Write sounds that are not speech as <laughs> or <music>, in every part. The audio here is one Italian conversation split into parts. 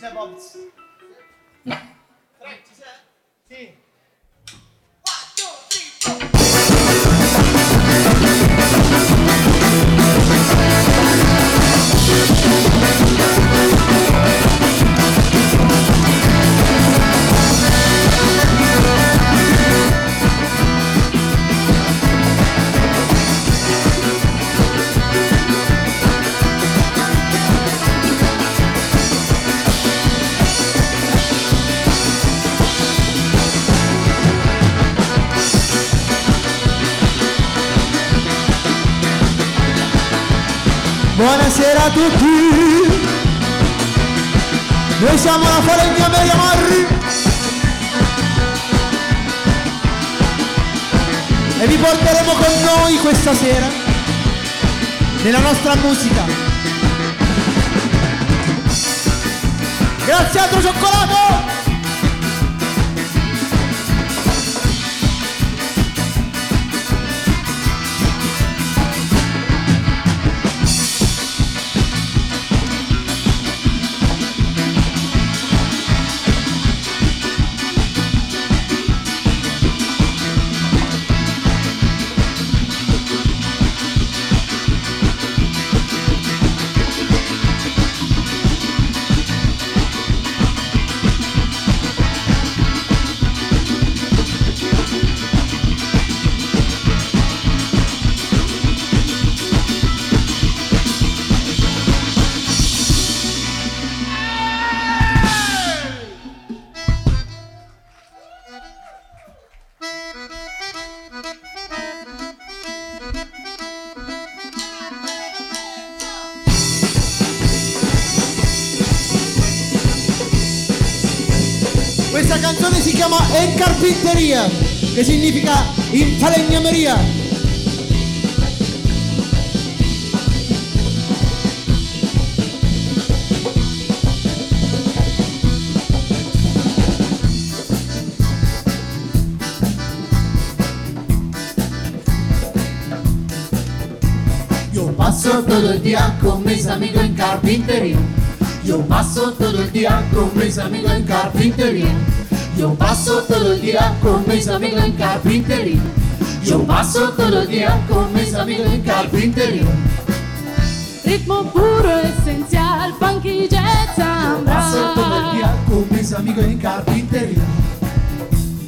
sei Bobs? Tre, ci sei? Sì. Tutti! Noi siamo la falegnameria Marri e vi porteremo con noi questa sera nella nostra musica. Grazie altro cioccolato! En Carpinteria, che significa in falegnameria. Yo paso todo el día con mis amigos en carpintería. Yo paso todo el día con mis amigos en carpintería. Yo paso todo el día con mis amigos en carpintería. Yo paso todo el día con mis amigos en carpintería. Ritmo puro, essenzial, funky jazz, Yo paso todo el día con mis amigos en carpintería.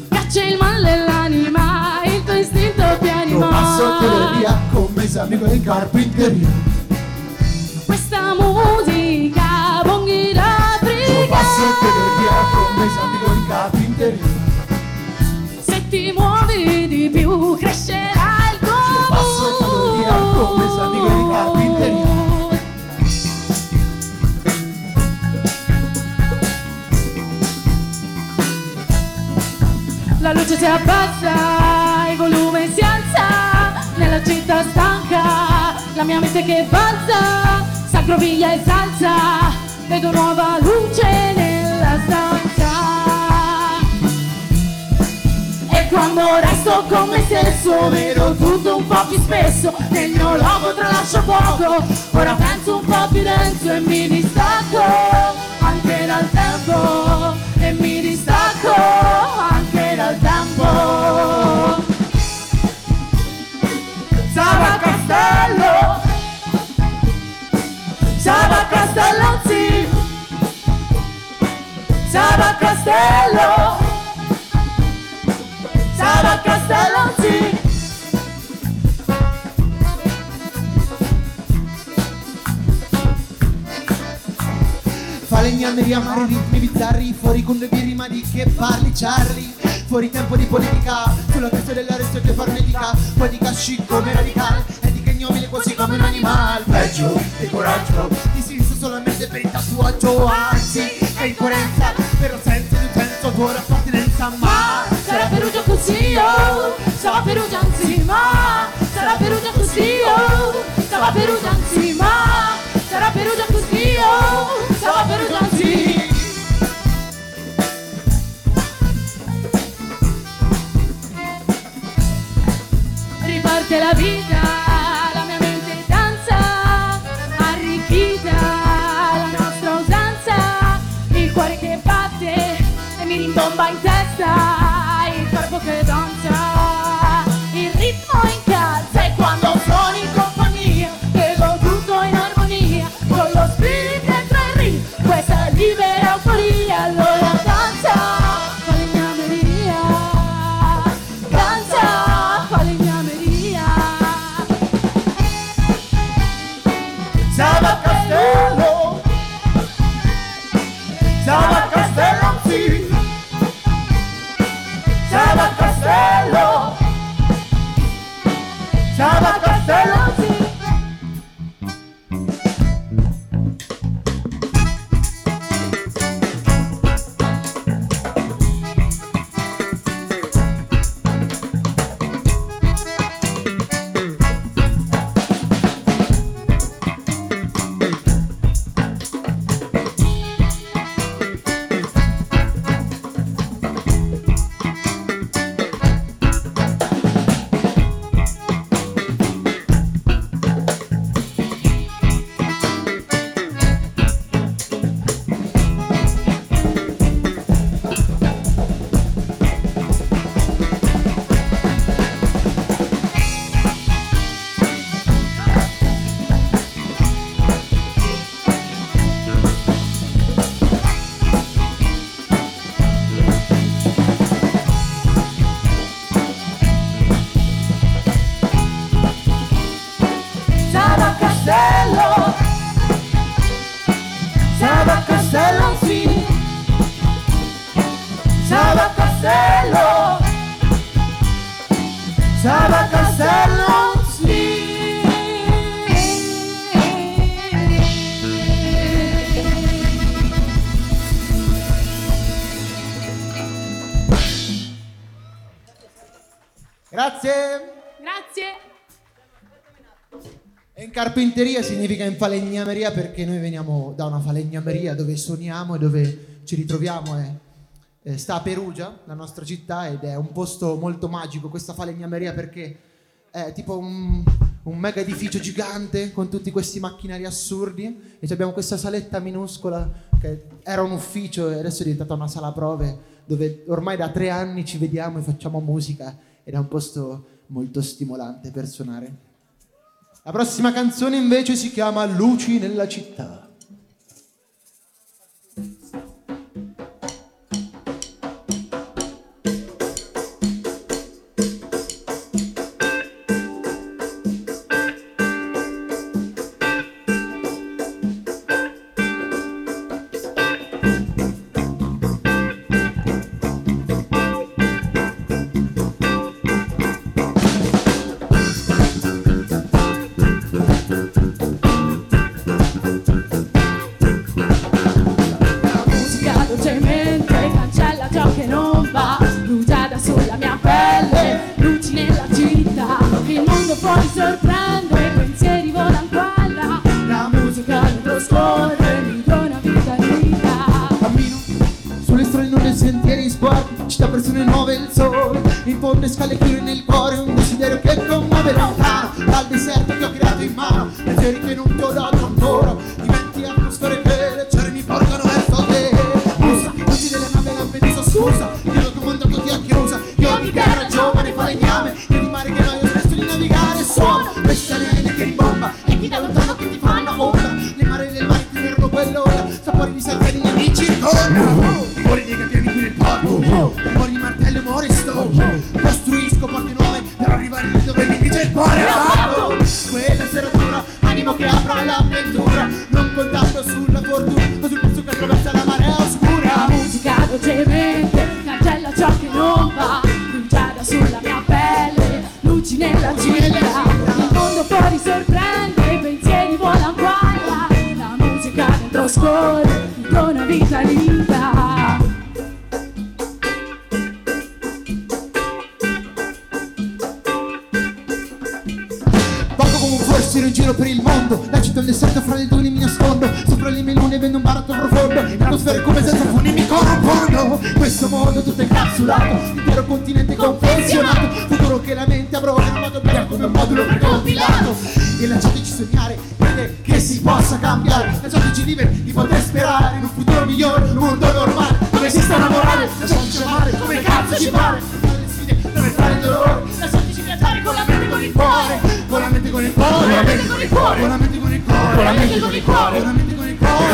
Caccia il male nell'anima, il tuo istinto ti Yo paso todo el anima día con mis amigos en carpintería. Questa musica, bonghi Yo paso todo el día con mis amigos en carpintería. Se ti muovi di più, crescerà il tuo passo todo el día con mis amigos en carpintería. mood. La luce si abbassa, il volume si alza, nella città stanca, la mia mente che balza, s'aggroviglia e salza, vedo nuova luce nella stanza. Quando resto con me stesso vedo tutto un po' più spesso Nel mio logo tralascio poco. Ora penso un po' più denso e mi distacco Anche dal tempo E mi distacco anche dal tempo. Sava Castello Sava Castello sì. Sava Castello Sì Falegnameria, mare ritmi bizzarri, fuori con le birri di che parli Charlie. Fuori tempo di politica, sulla testa della rete farnetica, poi di casci come radicale, e di cagnobile quasi come un animale. Peggio di coraggio, di senso solamente per il tatuaggio, anzi, è incoerenza, però senza di senso tua appartenenza, ma Sarà così oh Sarà Perugia ma Sarà Perugia così oh. Sarà Perugia ma Sarà Perugia così oh. Sarà Perugia anzi Riparte la vita La mia mente danza Arricchita La nostra usanza Il bomba in testa, il corpo carpinteria significa in falegnameria perché noi veniamo da una falegnameria dove suoniamo e dove ci ritroviamo. è- eh, sta a Perugia, la nostra città, ed è un posto molto magico questa falegnameria perché è tipo un, un mega edificio gigante con tutti questi macchinari assurdi e abbiamo questa saletta minuscola che era un ufficio e adesso è diventata una sala prove dove ormai da tre anni ci vediamo e facciamo musica ed è un posto molto stimolante per suonare. La prossima canzone invece si chiama Luci nella città. Forestiero in giro per il mondo La città è un deserto fra le dune mi nascondo. Sopra le mie lune vendo un baratto profondo L'atmosfera è come senza fuori mi corrompono. Questo mondo tutto incapsulato Intero continente confezionato. Futuro che la mente avrò vado via come un modulo precompilato E lasciateci sognare Crede che si possa cambiare. Lasciateci liberi di poter sperare In un futuro migliore, un mondo normale Dove si sta innamorare, lasciamoci amare come cazzo ci pare. Mente e con il cuore, con la mente e con il cuore, con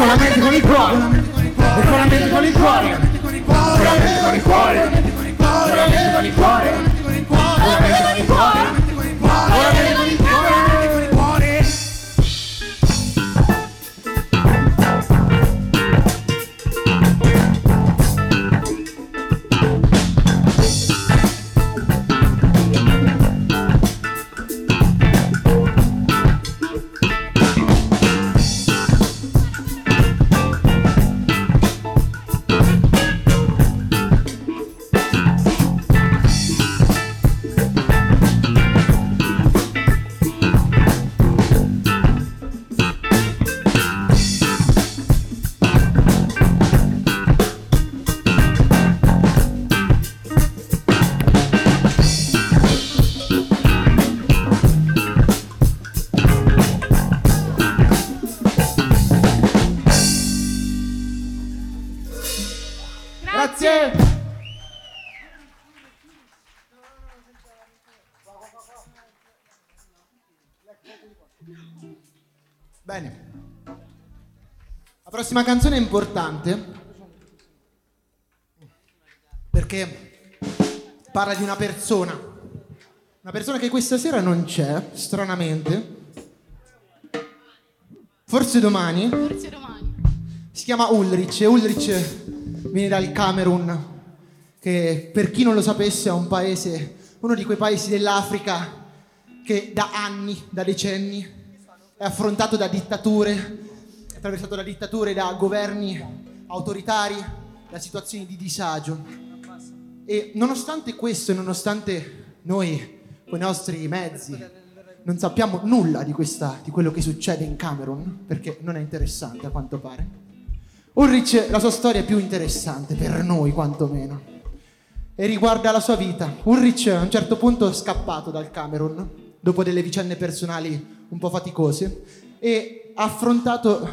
la mente e con il cuore, con la mente e con il cuore, con la mente e con il cuore, con la mente e con il cuore, con la mente e con il cuore, con la mente e con il cuore, con la mente e con il cuore, con la mente e con il cuore, con la mente e con il cuore, con la mente e con il prossima canzone è importante perché parla di una persona. Una persona che questa sera non c'è, stranamente. Forse domani. Forse domani. Si chiama Ulrich e Ulrich viene dal Camerun, che per chi non lo sapesse è un paese, uno di quei paesi dell'Africa che da anni, da decenni, è affrontato da dittature, attraversato da dittature, da governi autoritari, da situazioni di disagio. E nonostante questo nonostante noi con i nostri mezzi non sappiamo nulla di, questa, di quello che succede in Camerun, perché non è interessante a quanto pare. Ulrich, la sua storia è più interessante, per noi quantomeno, e riguarda la sua vita. Ulrich a un certo punto è scappato dal Camerun, dopo delle vicende personali un po' faticose, e ha affrontato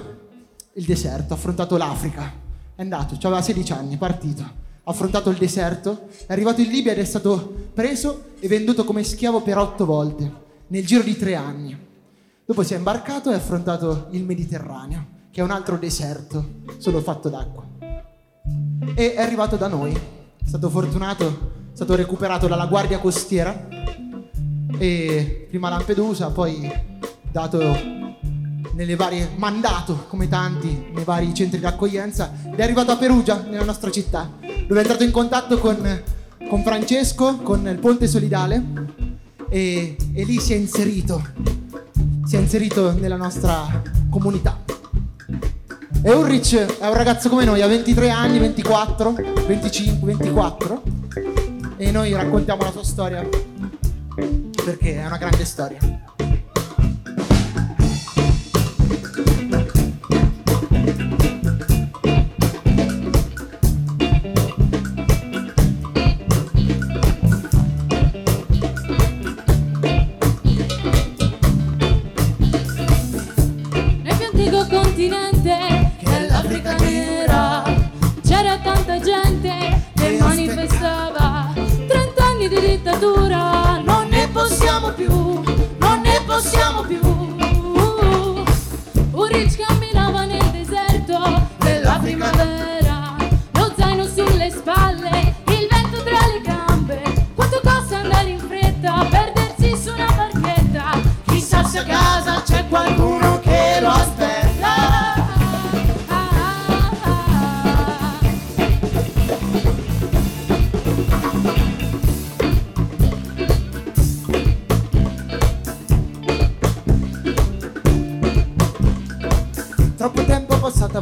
il deserto, ha affrontato l'Africa. È andato, aveva 16 anni, è partito, ha affrontato il deserto, è arrivato in Libia ed è stato preso e venduto come schiavo per otto volte, nel giro di tre anni. Dopo si è imbarcato e ha affrontato il Mediterraneo, che è un altro deserto, solo fatto d'acqua. E è arrivato da noi, è stato fortunato, è stato recuperato dalla guardia costiera e prima Lampedusa, poi dato nelle varie mandato come tanti nei vari centri di accoglienza ed è arrivato a Perugia nella nostra città dove è entrato in contatto con, con Francesco con il Ponte Solidale e, e lì si è inserito si è inserito nella nostra comunità. E Ulrich è un ragazzo come noi ha 23 anni 24 25 24 e noi raccontiamo la sua storia perché è una grande storia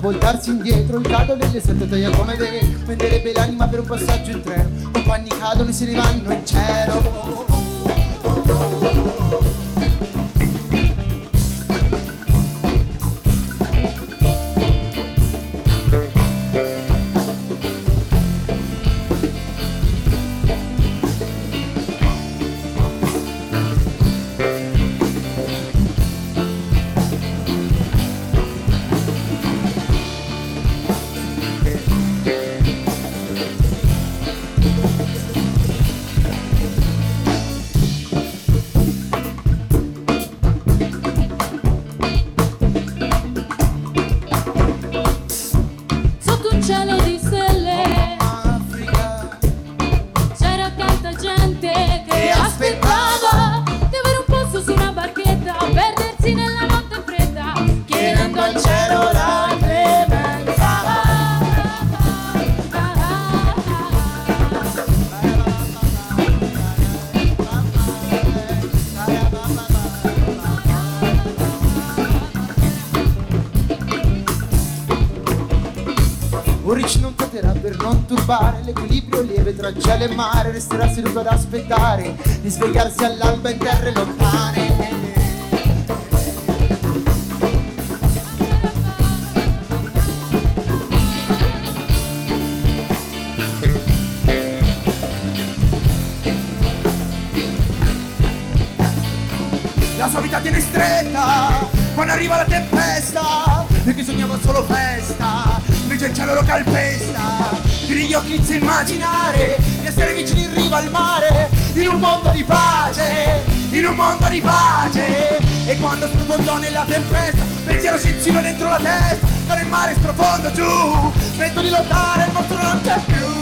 voltarsi indietro Il caldo delle sette taglia come vero Venderebbe l'anima per un passaggio in treno Compagni cadono e se ne vanno in cielo tra cielo e mare Resterà seduto ad aspettare di svegliarsi all'alba in terre lontane. La sua vita tiene stretta quando arriva la tempesta Perché sognava solo festa Invece il cielo lo calpesta gli occhi inizia a immaginare Di essere vicini in riva al mare In un mondo di pace In un mondo di pace. E quando sprofondò nella tempesta Pensiero si infila dentro la testa il mare sprofondo giù. Smetto di lottare, il mostro non c'è più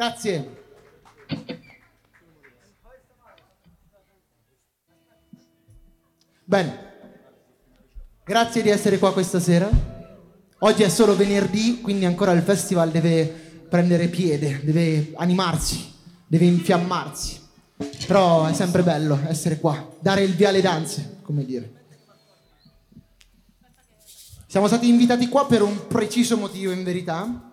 Grazie. Bene, grazie di essere qua questa sera. Oggi è solo venerdì, quindi ancora il festival deve prendere piede, deve animarsi, deve infiammarsi. Però è sempre bello essere qua, dare il via alle danze, come dire. Siamo stati invitati qua per un preciso motivo, in verità,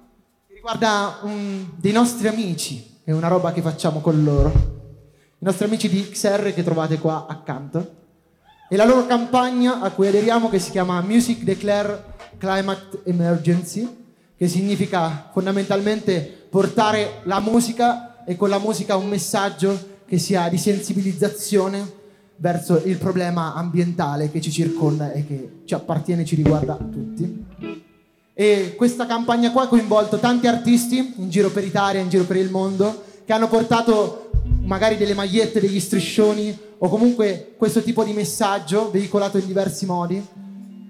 riguarda un dei nostri amici, è una roba che facciamo con loro. I nostri amici di XR che trovate qua accanto. E la loro campagna a cui aderiamo che si chiama Music Declare Climate Emergency, che significa fondamentalmente portare la musica e con la musica un messaggio che sia di sensibilizzazione verso il problema ambientale che ci circonda e che ci appartiene e ci riguarda tutti. E questa campagna qua ha coinvolto tanti artisti in giro per Italia, in giro per il mondo, che hanno portato magari delle magliette, degli striscioni o comunque questo tipo di messaggio veicolato in diversi modi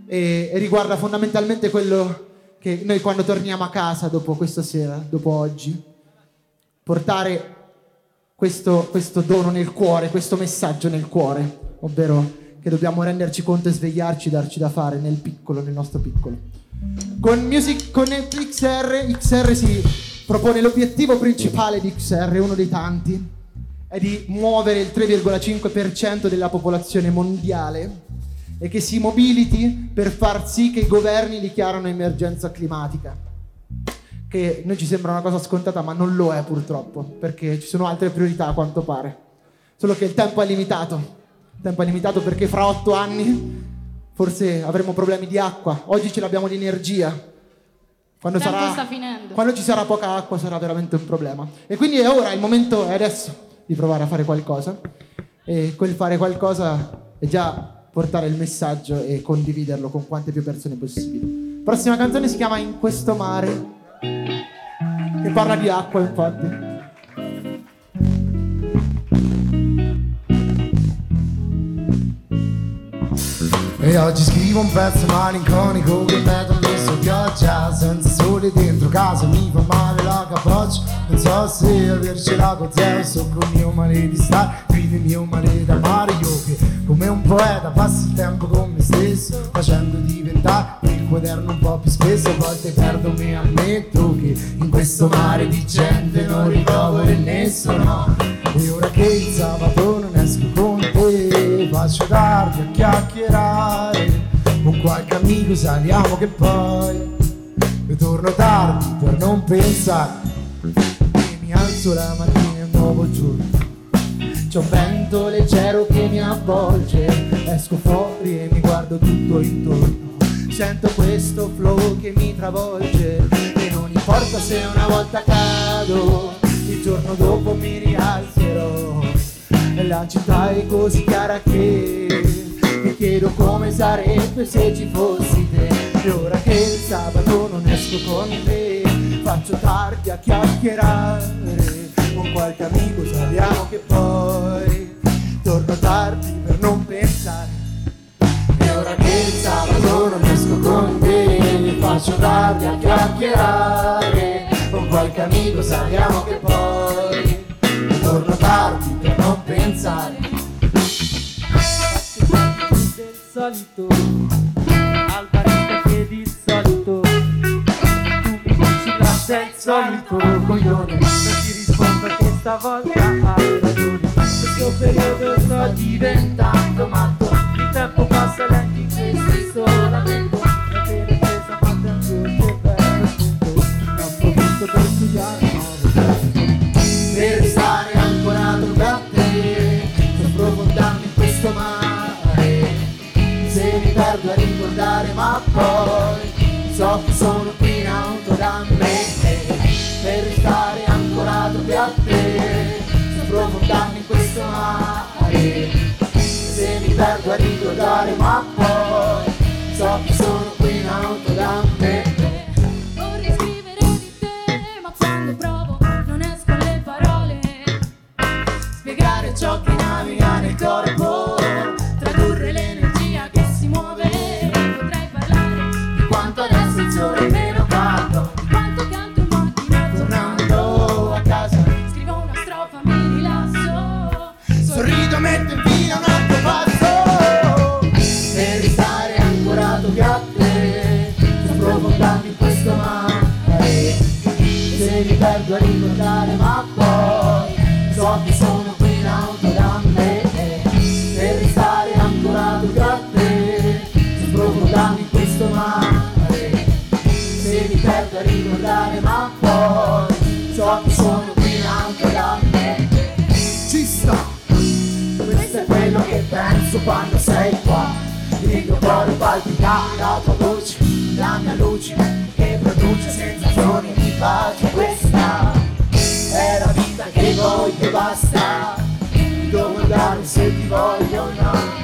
e, e riguarda fondamentalmente quello che noi quando torniamo a casa dopo questa sera, dopo oggi, portare questo, questo dono nel cuore, questo messaggio nel cuore, ovvero che dobbiamo renderci conto e svegliarci, darci da fare nel piccolo, nel nostro piccolo. Con, music, con XR, XR si propone l'obiettivo principale di XR, uno dei tanti, è di muovere il 3,5% della popolazione mondiale e che si mobiliti per far sì che i governi dichiarano emergenza climatica. Che noi ci sembra una cosa scontata, ma non lo è purtroppo, perché ci sono altre priorità a quanto pare. Solo che il tempo è limitato. Il tempo è limitato perché fra otto anni forse avremo problemi di acqua. Oggi ce l'abbiamo di energia. Quando, sarà- quando ci sarà poca acqua sarà veramente un problema. E quindi è ora, il momento è adesso di provare a fare qualcosa. E quel fare qualcosa è già portare il messaggio e condividerlo con quante più persone possibile. Prossima canzone si chiama In questo mare, che parla di acqua infatti. E oggi scrivo un pezzo malinconico che vedo messo pioggia. Senza sole dentro casa mi fa male la capoccia. Non so se avercela con Zeus o con mio male di stare il mio male da mare io che come un poeta passo il tempo con me stesso Facendo diventare il quaderno un po' più spesso. A volte perdo me ammetto che in questo mare di gente non ritrovo il nesso no? E ora che il sabato non esco con Faccio tardi a chiacchierare. Con qualche amico saliamo che poi Ritorno tardi per non pensare. E mi alzo la mattina è un nuovo giorno c'è un vento leggero che mi avvolge. Esco fuori e mi guardo tutto intorno. Sento questo flow che mi travolge. E non importa se una volta cado Il giorno dopo mi rialzerò La città è così chiara che Mi chiedo come sarebbe se ci fossi te. E ora che il sabato non esco con te Faccio tardi a chiacchierare con qualche amico sappiamo che poi torno tardi per non pensare. E ora che il sabato non esco con te faccio tardi a chiacchierare con qualche amico sappiamo che poi torno tardi per non pensare. Del solito al barista chiedi il solito tu mi dici la sei solito. Coglione. Non ti rispondo che stavolta hai ragione. Questo periodo sto diventando matto poi. So che sono qui in auto da me per restare ancorato qui a te. Sto in questo mare se mi perdo a ricordare ma poi mare. Se mi perdo a ricordare ma poi so che sono qui auto da me. Ci sta. Questo è quello che penso quando sei qua. Il mio cuore palpita, la tua voce, la mia luce Che produce sensazioni di pace. Questa è la vita che voglio basta. Dove andare se ti voglio o no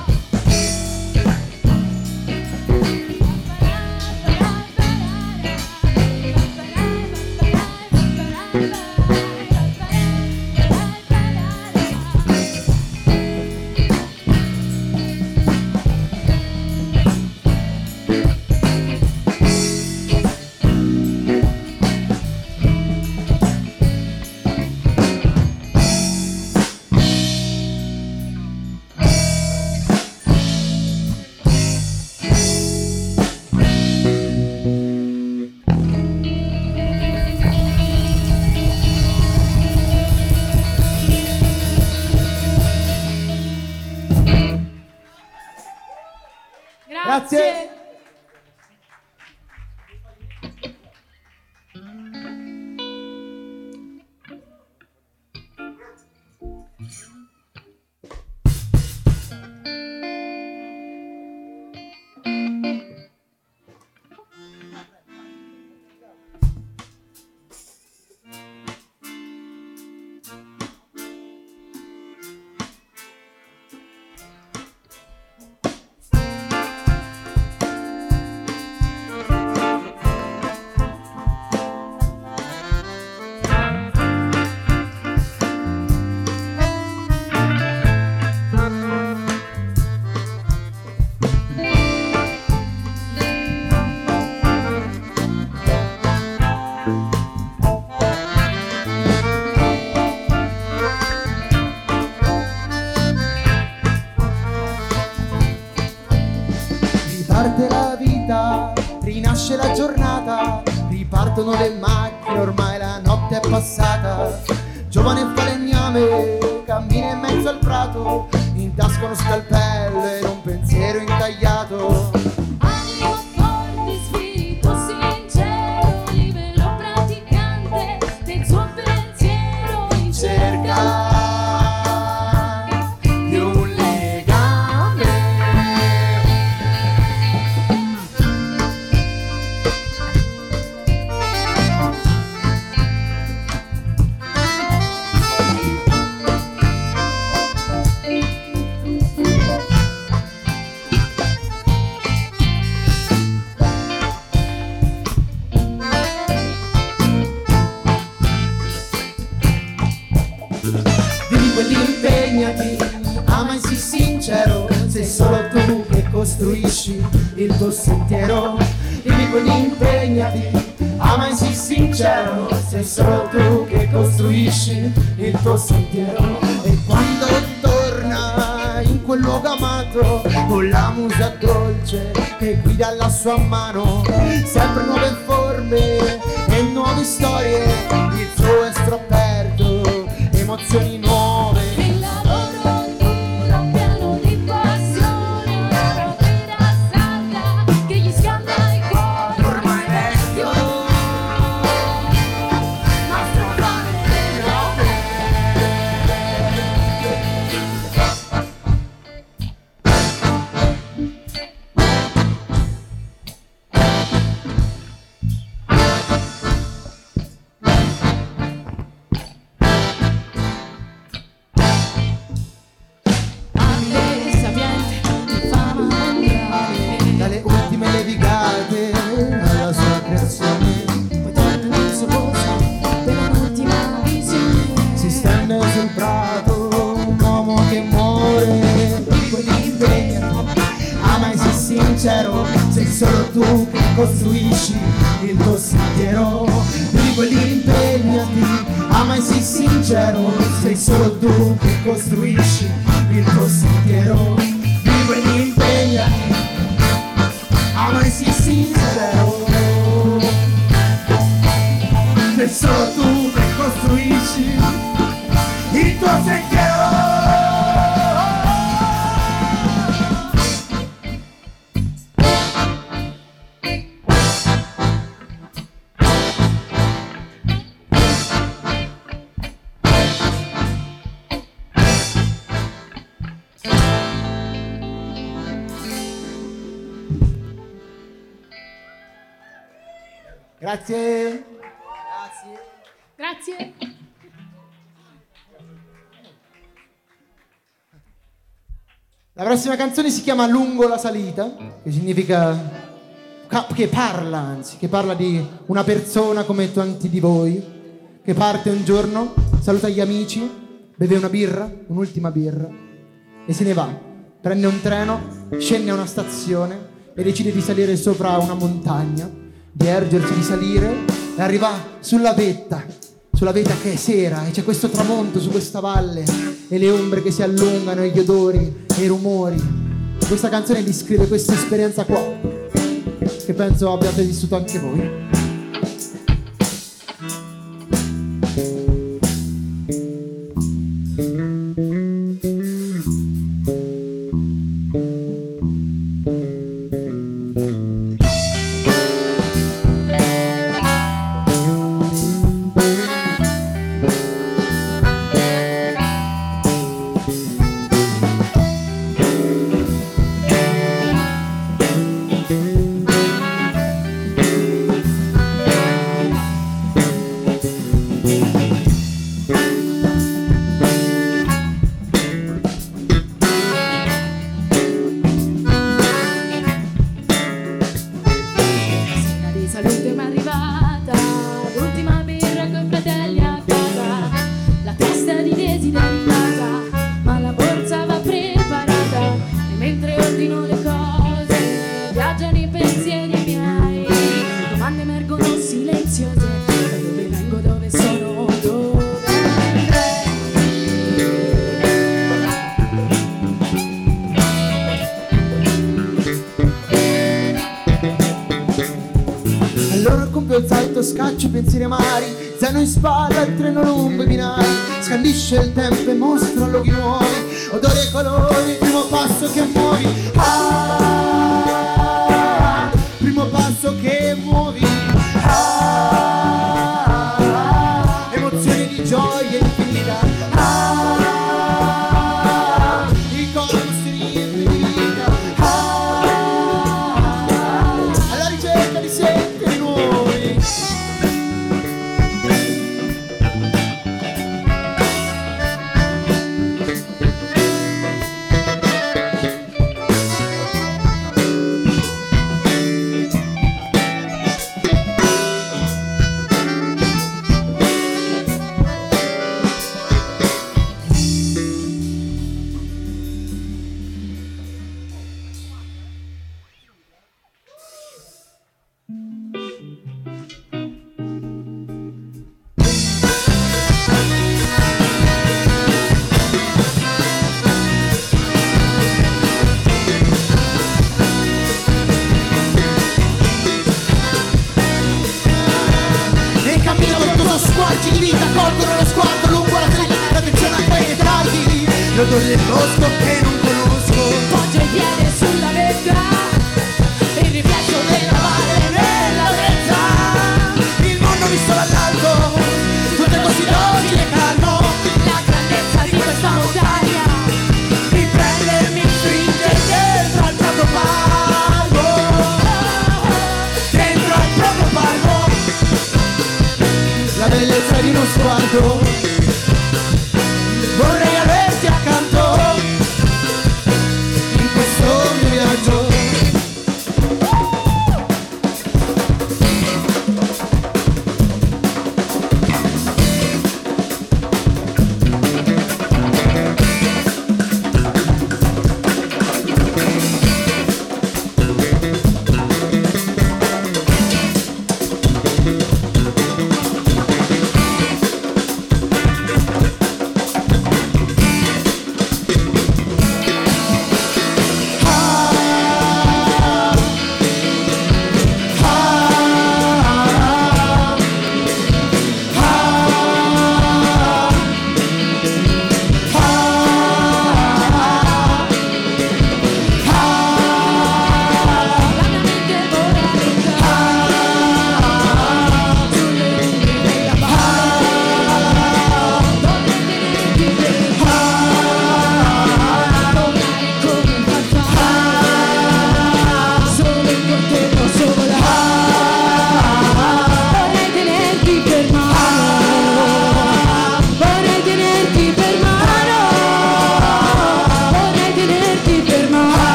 in tasca uno scalpello e un pensiero intagliato. Tuo sentiero. E quando torna in quel luogo amato, con la musa dolce che guida la sua mano, sempre Sei solo tu che costruisci il tuo sentiero. Grazie. Grazie. La prossima canzone si chiama Lungo la salita, che significa ca- che parla, anzi, che parla di una persona come tanti di voi, che parte un giorno, saluta gli amici, beve una birra, un'ultima birra, e se ne va. Prende un treno, scende a una stazione e decide di salire sopra una montagna, di ergersi, di salire, e arriva sulla vetta, sulla vetta che è sera, e c'è questo tramonto su questa valle, e le ombre che si allungano, e gli odori, e i rumori. Questa canzone descrive questa esperienza qua, che penso abbiate vissuto anche voi. lungo il salto scaccio i pensieri amari. Zeno in spalla il treno lungo i binari. Scandisce il tempo e mostra luoghi nuovi. Odori e colori, il primo passo che muovi. Ah!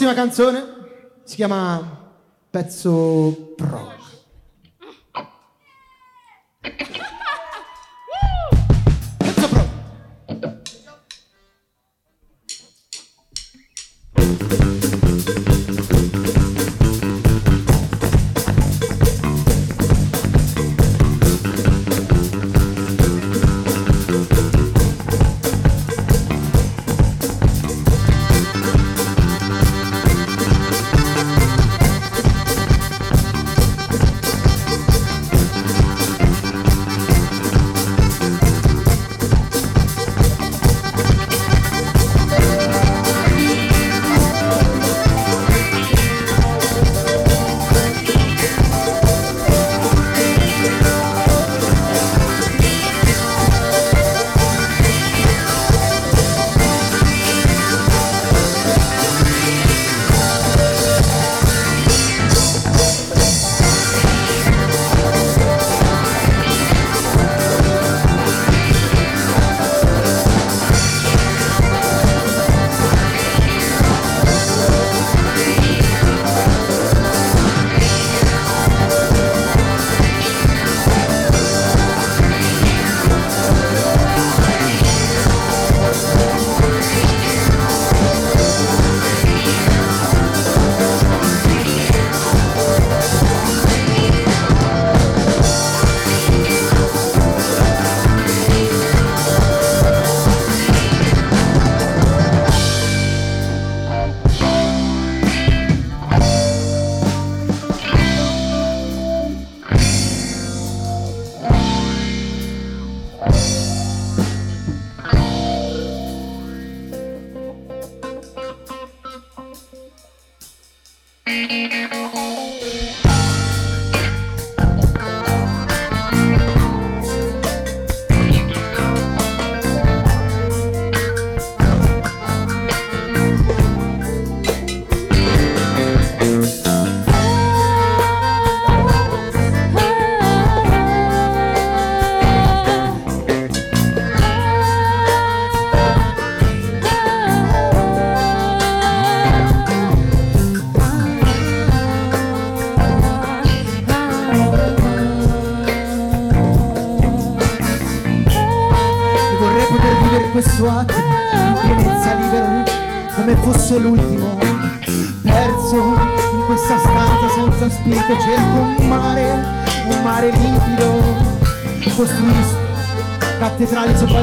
prossima canzone si chiama Pezzo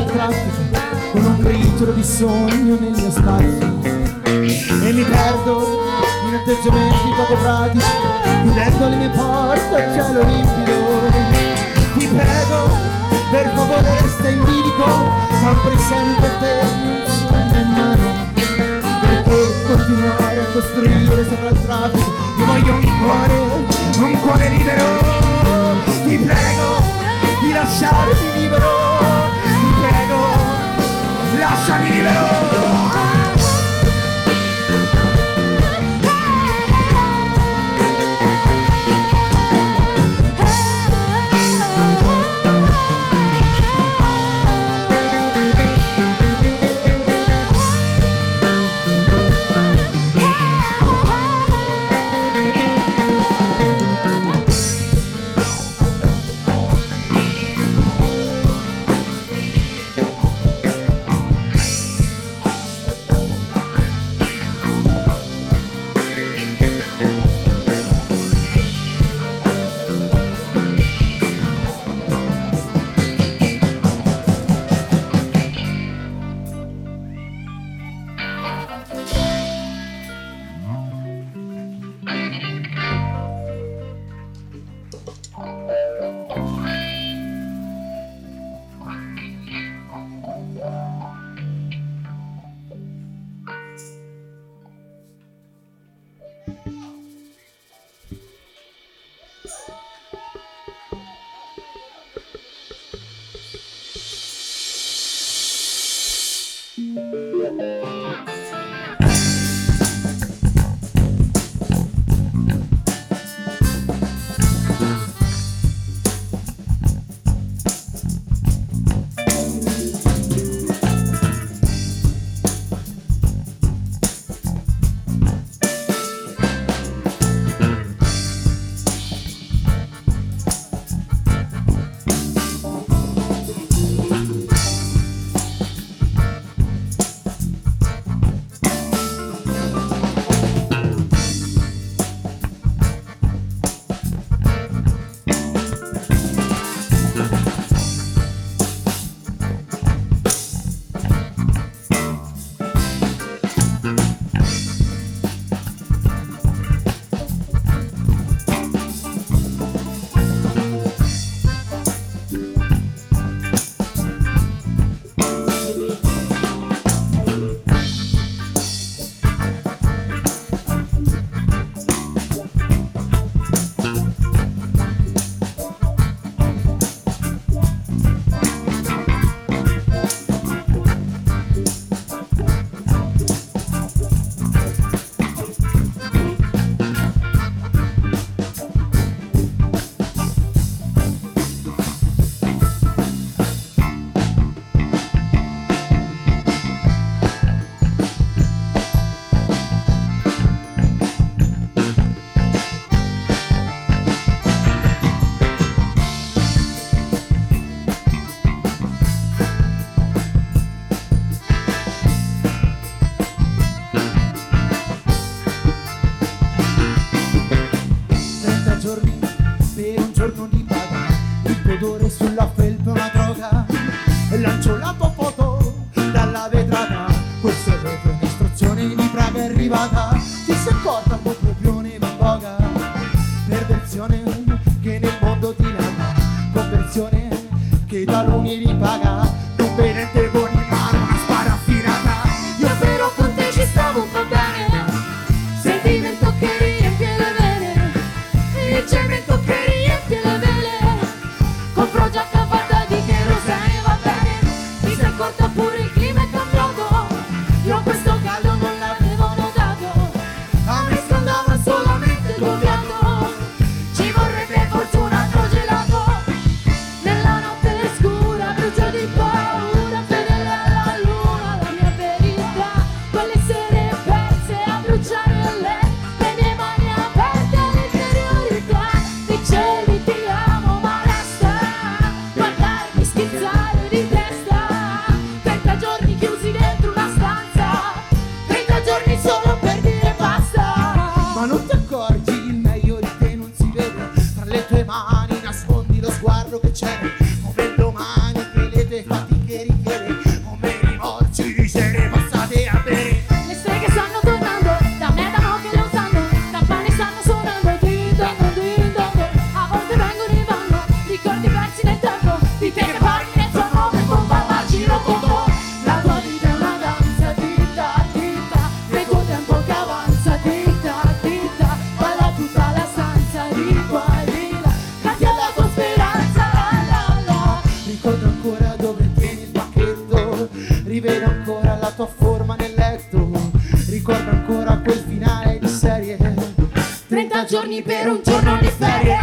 traffico con un briciolo di sogno nel mio e mi perdo in atteggiamenti poco pratici chiudendo le mie porte al cielo limpido. Ti prego per favore resta in bilico sempre sempre sogno in mano perché continuare a costruire sopra il traffico io voglio un cuore un cuore libero. Ti prego di lasciarmi libero 達者に逃 look at. Per un giorno di ferie.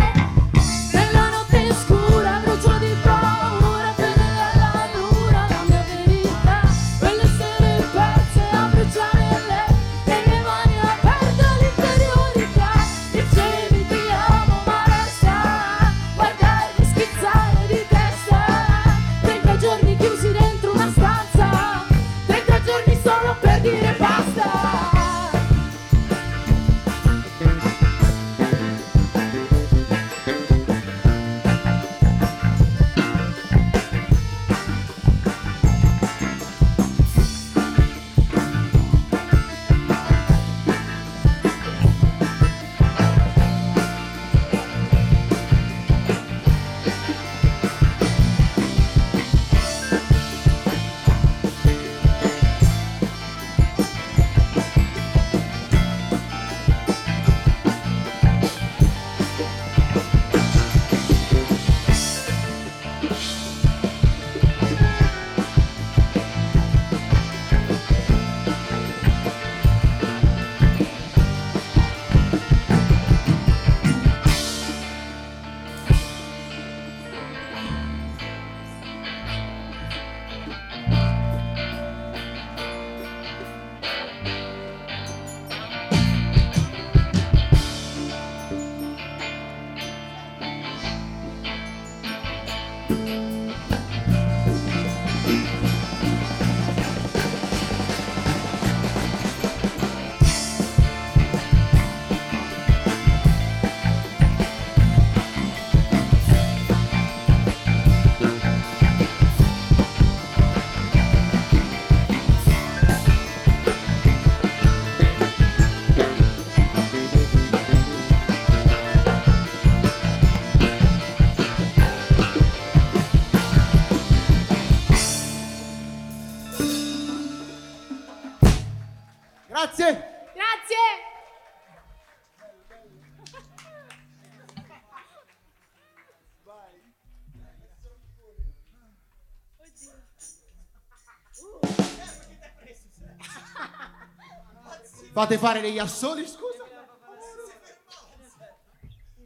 Fate fare degli assoli, scusa.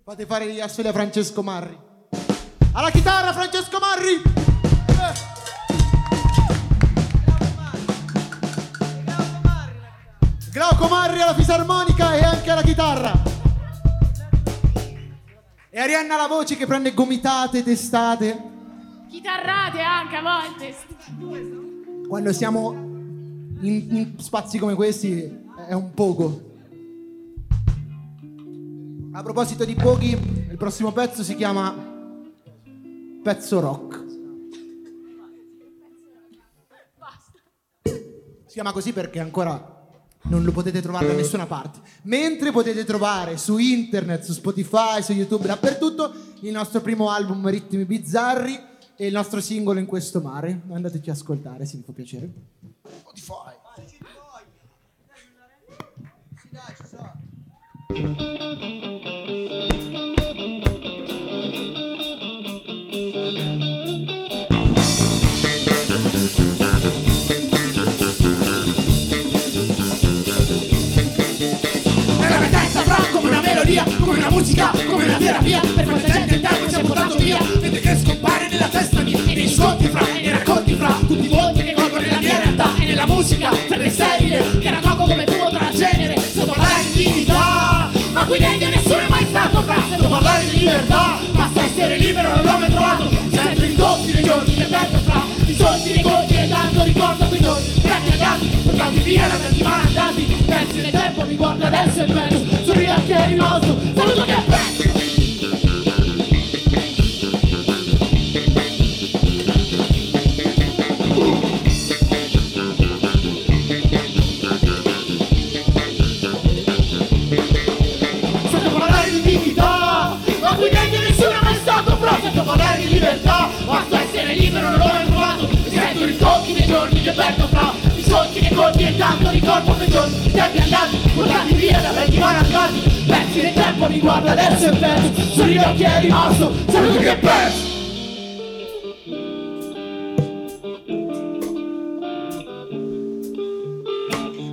Fate fare degli assoli a Francesco Marri. Alla chitarra Francesco Marri! Eh. Glauco Marri alla fisarmonica e anche alla chitarra. E Arianna alla voce che prende gomitate, testate. Chitarrate anche a volte. Quando siamo in, in spazi come questi è un poco. A proposito di pochi, il prossimo pezzo si chiama Pezzo Rock. Si chiama così perché ancora non lo potete trovare da nessuna parte. Mentre potete trovare su internet, su Spotify, su YouTube, dappertutto il nostro primo album Ritmi Bizzarri e il nostro singolo In questo mare. Andateci a ascoltare se vi fa piacere. Spotify. Nella mia testa avrà come una musica, come una terapia Per quanta gente il tempo ci ha portato via Mentre che scompare nella testa mia nei sconti fra, nei racconti fra Tutti i volti che colgono nella mia realtà E nella musica, per le serie Che era poco come tuo qui dentro nessuno è mai stato fra Sento parlare di libertà Basta essere libero, non l'ho mai trovato. Sento i doppi dei giorni che perdo fra I soldi nei conti e tanto ricordo quei giorni. Grandi ragazzi, portati via la settimana andati Pensi nel tempo, mi guardo adesso e penso guarda adesso e penso Sorrido che è rimasto, saluto che penso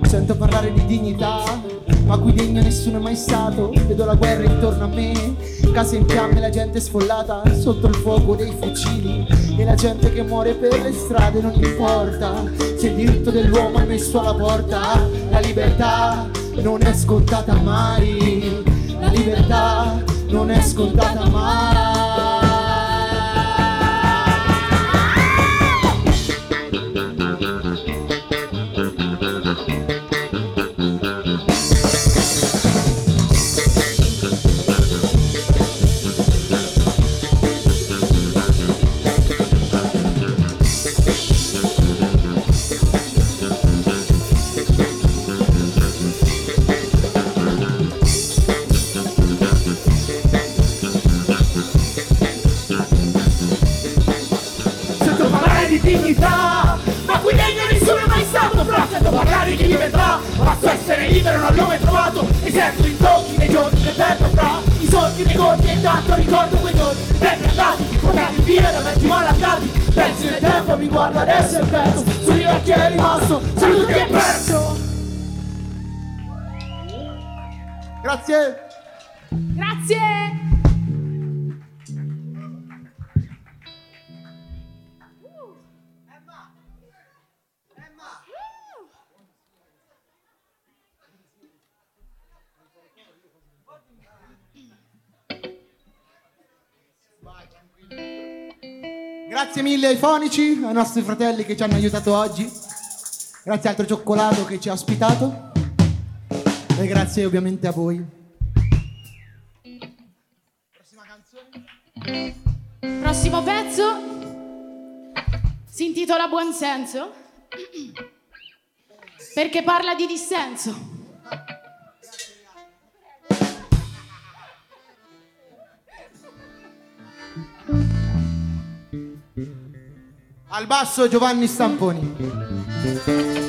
Sento parlare di dignità ma qui degno nessuno è mai stato. Vedo la guerra intorno a me, case in fiamme, la gente sfollata sotto il fuoco dei fucili e la gente che muore per le strade non importa se il diritto dell'uomo è messo alla porta. La libertà non è scontata mai, libertà non è scontata mai. Grazie mille ai fonici, ai nostri fratelli che ci hanno aiutato oggi. Grazie al Altro Cioccolato che ci ha ospitato. E grazie ovviamente a voi. Prossimo pezzo si intitola Buon senso perché parla di dissenso. Al basso Giovanni Stamponi.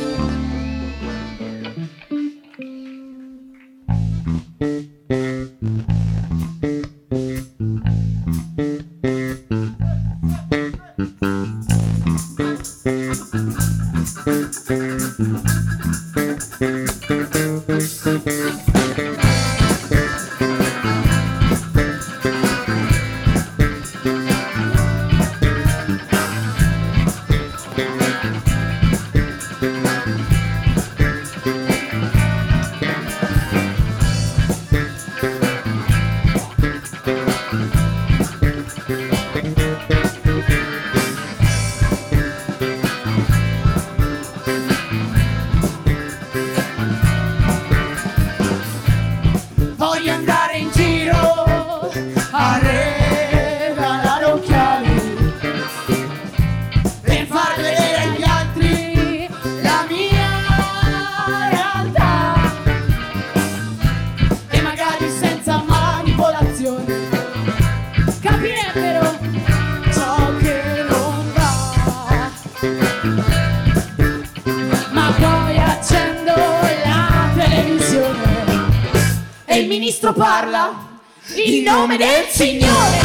Del Signore.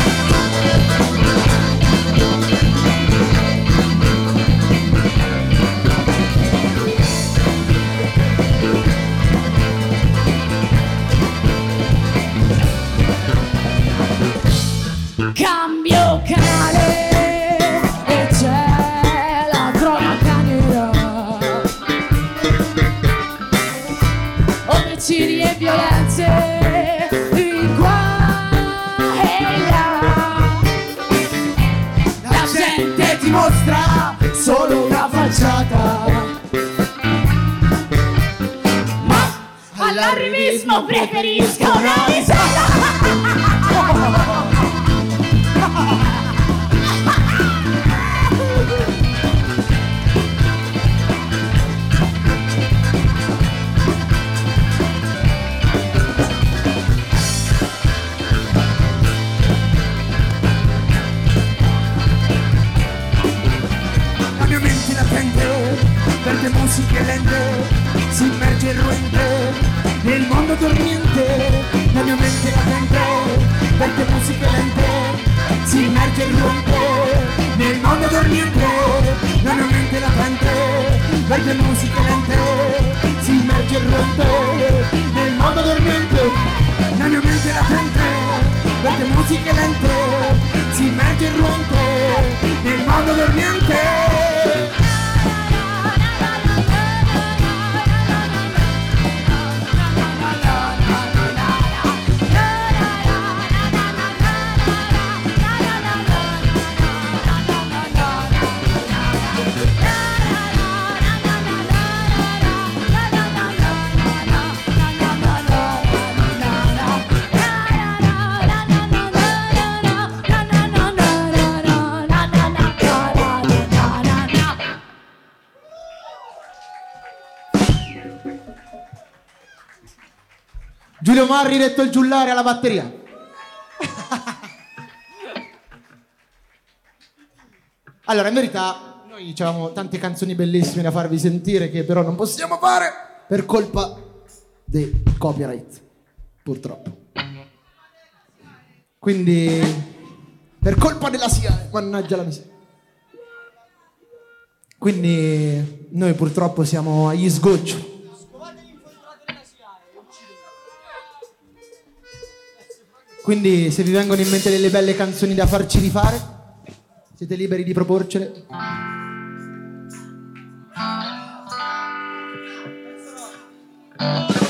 Cambio canale c'è la nera omicidi e violenze mostra solo una facciata. Ma all'arrivismo preferisco una risata. repelente, sumerge ruente, el mundo durmiente, la mia mente latente, verte música lente, sumerge ruente, nel mondo dormiente, la mia mente latente, verte musica lente, sumerge ruente, nel mondo dormiente, la mia mente latente, verte musica lente, sumerge ruente, nel mondo dormiente. Giulio Marri detto il giullare alla batteria. allora, in verità, noi avevamo tante canzoni bellissime da farvi sentire che però non possiamo fare per colpa dei copyright, purtroppo. Quindi, per colpa della SIA, mannaggia la miseria. Quindi, noi purtroppo siamo agli sgoccioli. Quindi se vi vengono in mente delle belle canzoni da farci rifare, siete liberi di proporcele. Dammi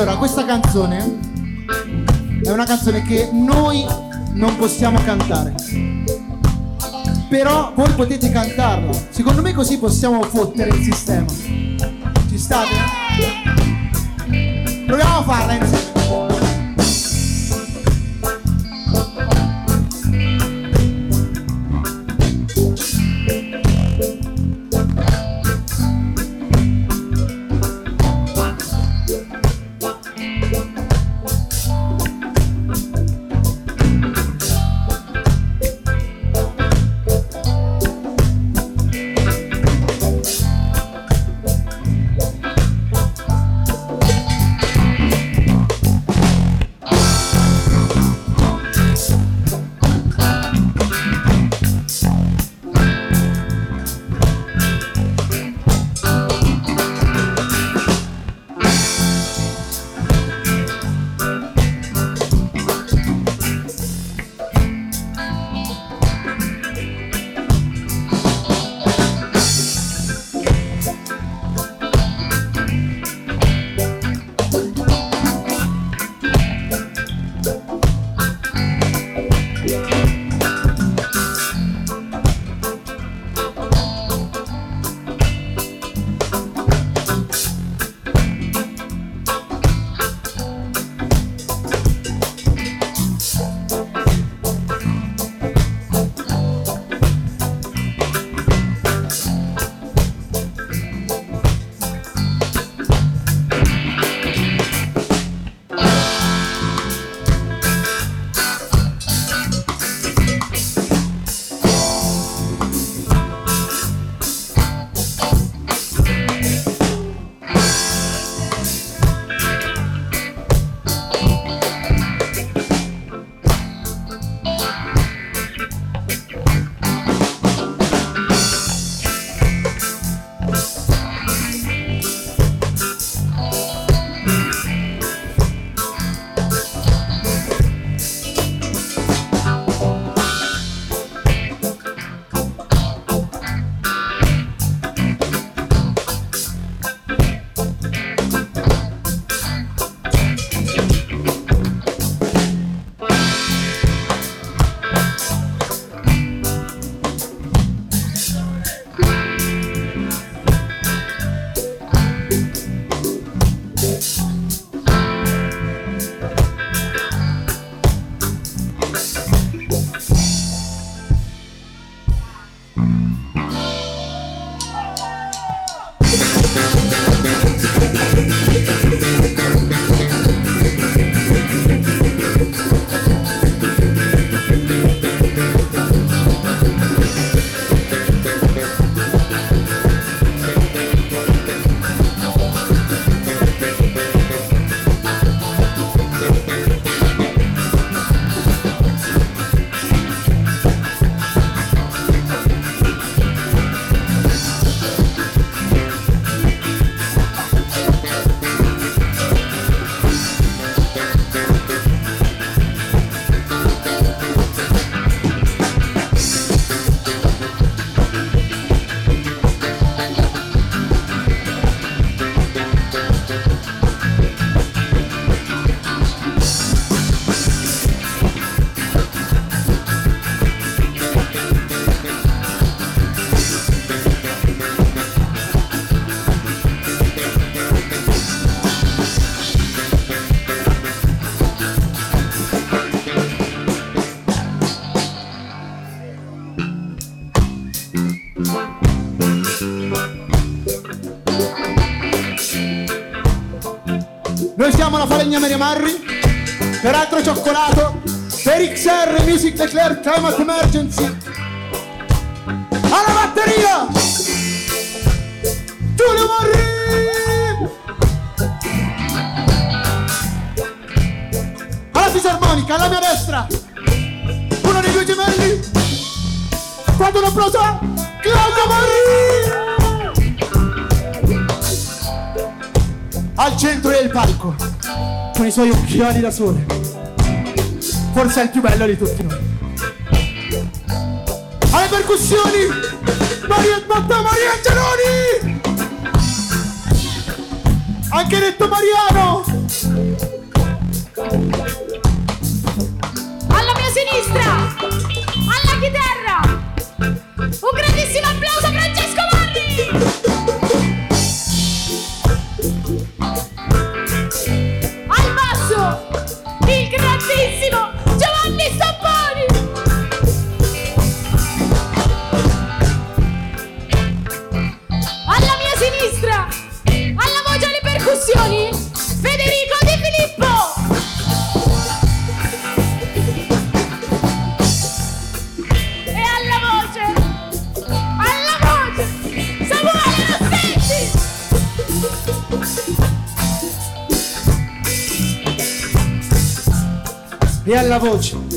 Allora, questa canzone è una canzone che noi non possiamo cantare. Però voi potete cantarla. Secondo me così possiamo fottere il sistema. Ci state? Proviamo a farla insieme. La falegname Marri. Peraltro cioccolato. Per XR Music Declare Climate Emergency. I suoi occhiali da sole. Forse è il più bello di tutti noi. Alle percussioni! Maria Matteo Maria Angeloni! Anche detto Mariano! E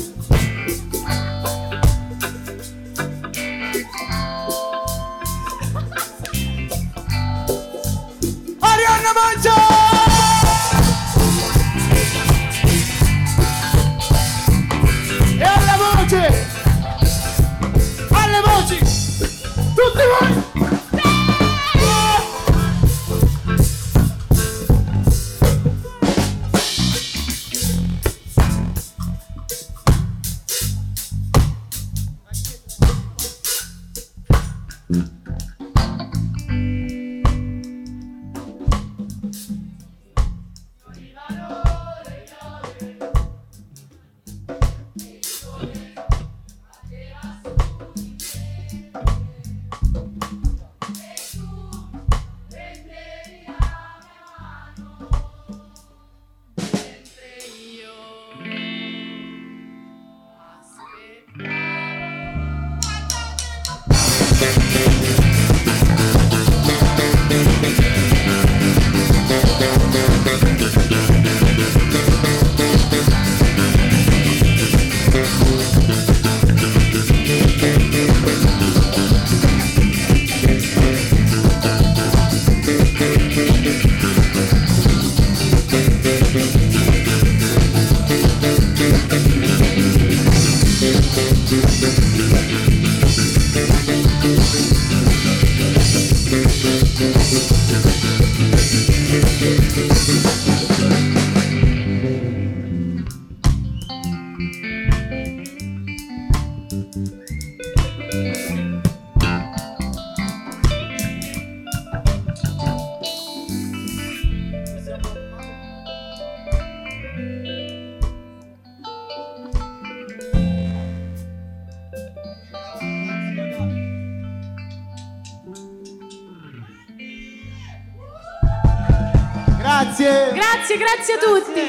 Grazie! Grazie, grazie a tutti!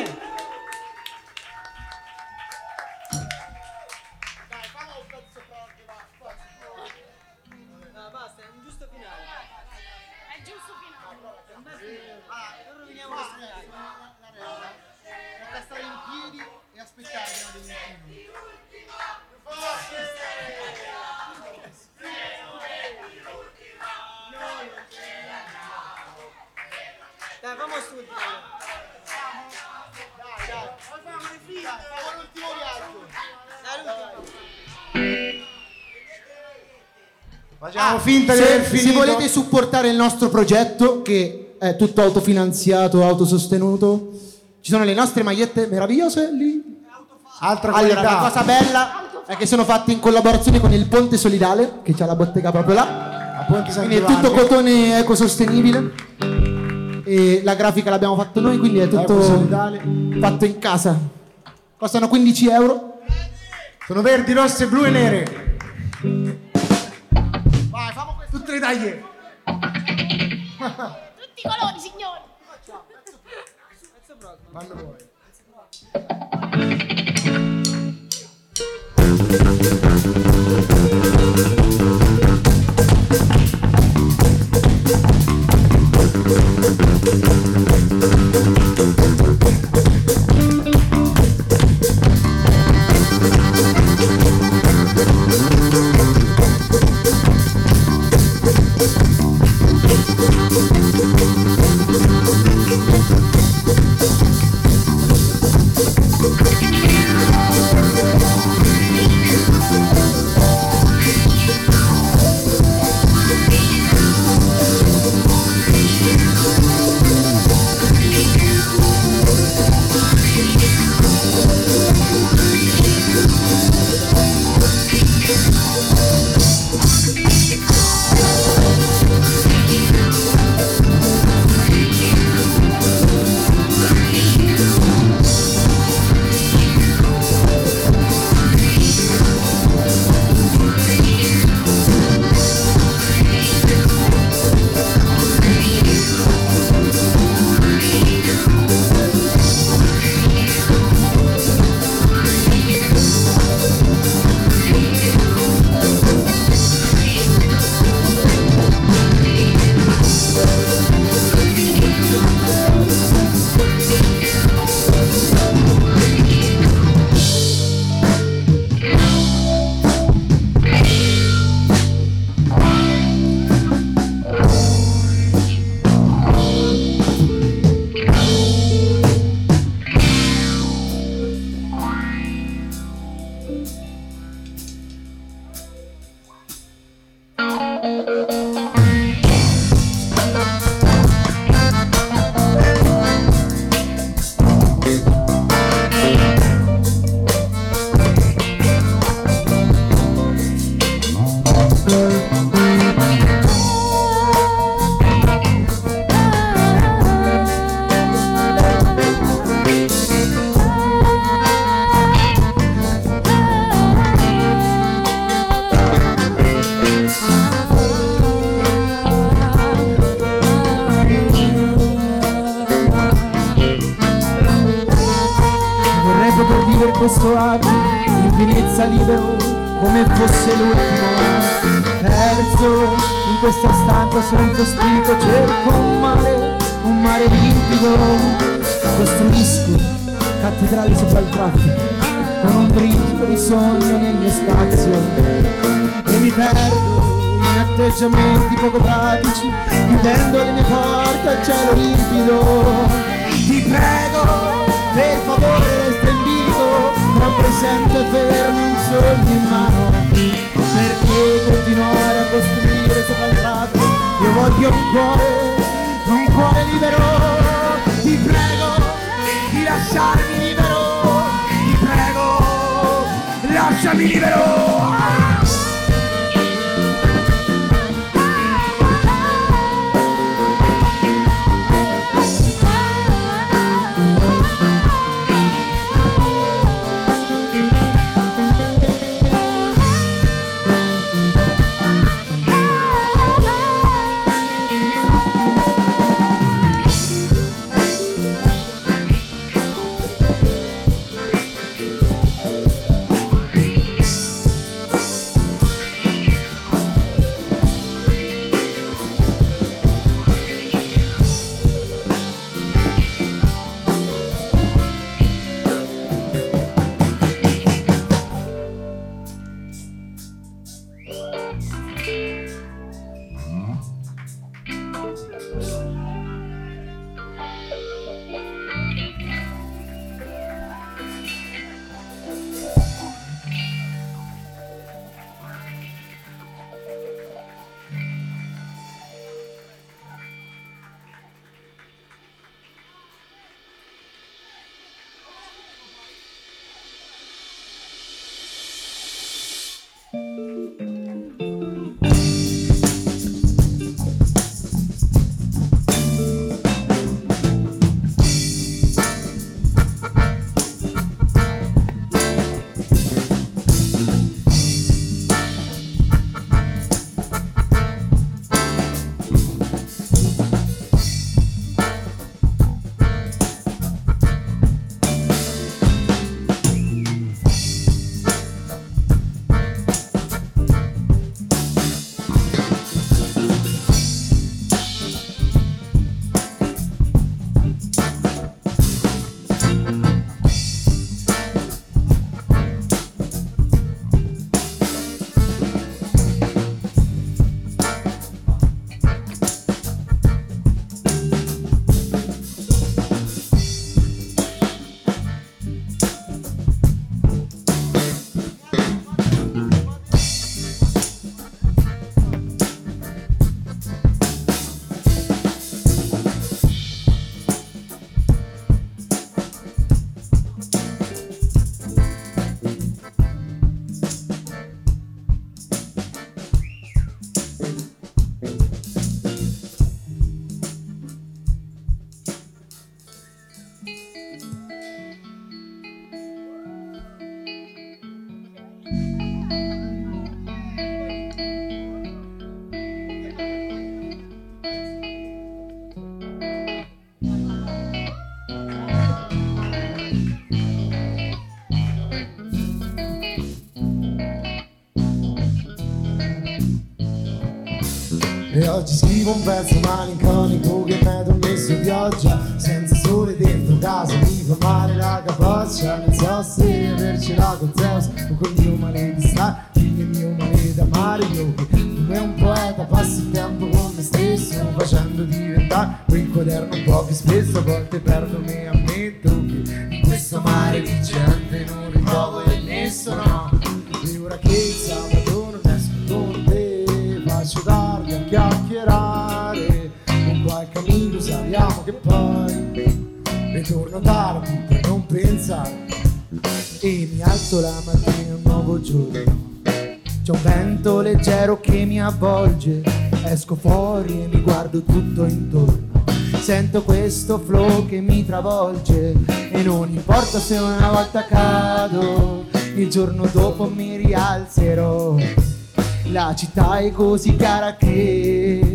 È giusto stare in piedi e aspettare Dai, vamos tutti. Dai, facciamo l'ultimo viaggio. Facciamo finta di aver Ah, se, se finito. volete supportare il nostro progetto, che è tutto autofinanziato, autosostenuto, ci sono le nostre magliette meravigliose lì. Altra Allora, qualità. la cosa bella è che sono fatte in collaborazione con il Ponte Solidale, che c'ha la bottega proprio là. A Ponte San Quindi è tutto cotone ecosostenibile. E la grafica l'abbiamo fatto noi, quindi è tutto fatto in casa. Costano 15 euro. Sono verdi, rosse, blu e nere. Tutte le taglie. <laughs> Tutti i colori, signori! Quando vuoi. Vorrei oggi scrivo un pezzo malinconico che ha messo pioggia. Senza sole dentro casa mi fa male la capoccia. Non so se avercela con Zeus o col mio male di stare Il mio male da mare. Io che come un poeta passo il tempo con me stesso Facendo diventare quel quaderno un po' più spesso. A volte perdo me ammetto che in questo mare di gente Ritorno tardi per non pensare E mi alzo la mattina un nuovo giorno c'è un vento leggero che mi avvolge, esco fuori e mi guardo tutto intorno. Sento questo flow che mi travolge e non importa se una volta cado, il giorno dopo mi rialzerò. La città è così cara che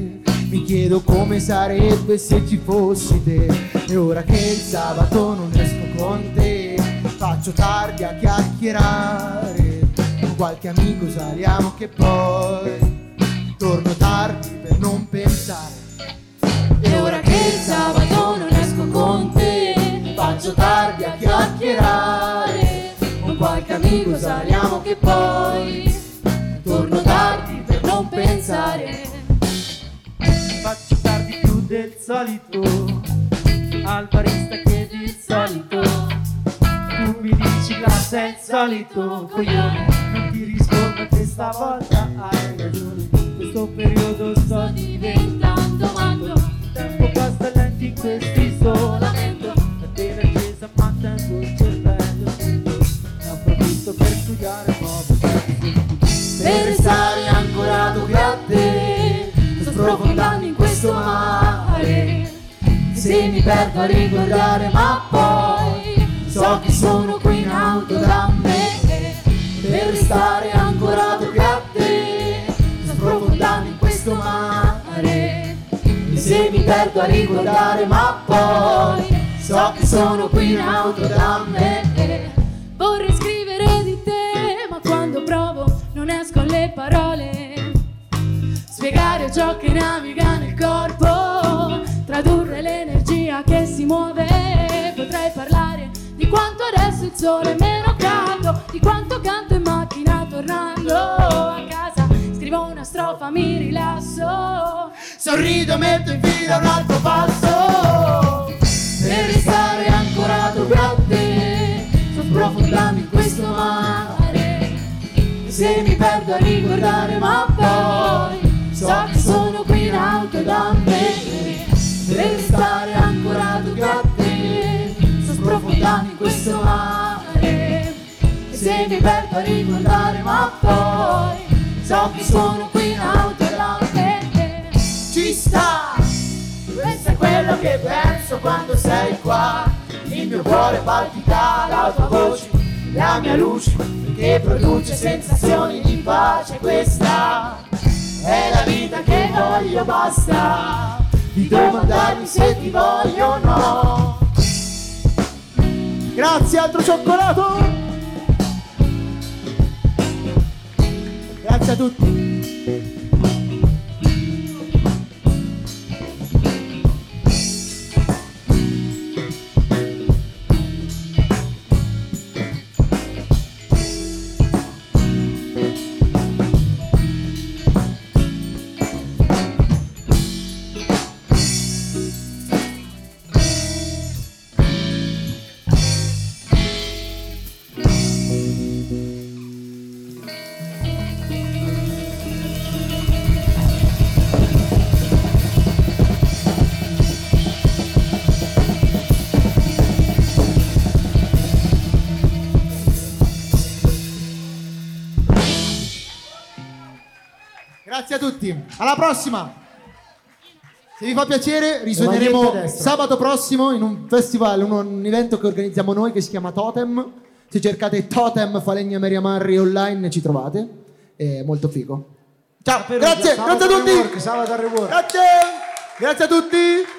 mi chiedo come sarebbe se ci fossi te. E ora che il sabato non esco con te, faccio tardi a chiacchierare. Con qualche amico saliamo che poi torno tardi per non pensare. E ora che il sabato non esco con te faccio tardi a chiacchierare. Con qualche amico saliamo che poi solito Al barista chiedi il solito. Tu mi dici classe è il solito coglione. Non ti rispondo che stavolta hai ragione. Questo periodo sto diventando matto. Il tempo passa lento in questo isolamento. La tela accesa ma tengo il cervello Ne approfitto per studiare nuove cose per restare ancorato te. Sto sprofondando in questo mare se mi perdo a ricordare ma poi so che sono qui in auto da me per restare ancorato qui a te sprofondando in questo mare. Se mi perdo a ricordare ma poi so che sono qui in auto da me. Vorrei scrivere di te, ma quando provo non escono le parole. Spiegare ciò che naviga nel corpo, tradurre l'energia che si muove. Potrei parlare di quanto adesso il sole è meno caldo, di quanto canto in macchina tornando a casa. Scrivo una strofa, mi rilasso. Sorrido, metto in fila un altro passo Per restare ancorato a te Sto sprofondando in questo mare se mi perdo a ricordare ma poi So che sono qui in auto da me restare ancorato a te. Sto sprofondando in questo mare. E se mi perdo a ricordare ma poi So che sono qui in auto da me ci sta. Questo è quello che penso quando sei qua. Il mio cuore palpita, la tua voce, la mia luce Che produce sensazioni di pace. Questa è la vita che voglio, basta Di domandarmi se ti voglio o no. Grazie, altro cioccolato. Grazie a tutti Grazie a tutti, alla prossima! Se vi fa piacere, risuoneremo sabato prossimo in un festival, un, un evento che organizziamo noi che si chiama Totem. Se cercate Totem Falegna Maria Marri online ci trovate. È molto figo. Ciao, grazie, grazie a tutti! Grazie! Grazie a tutti!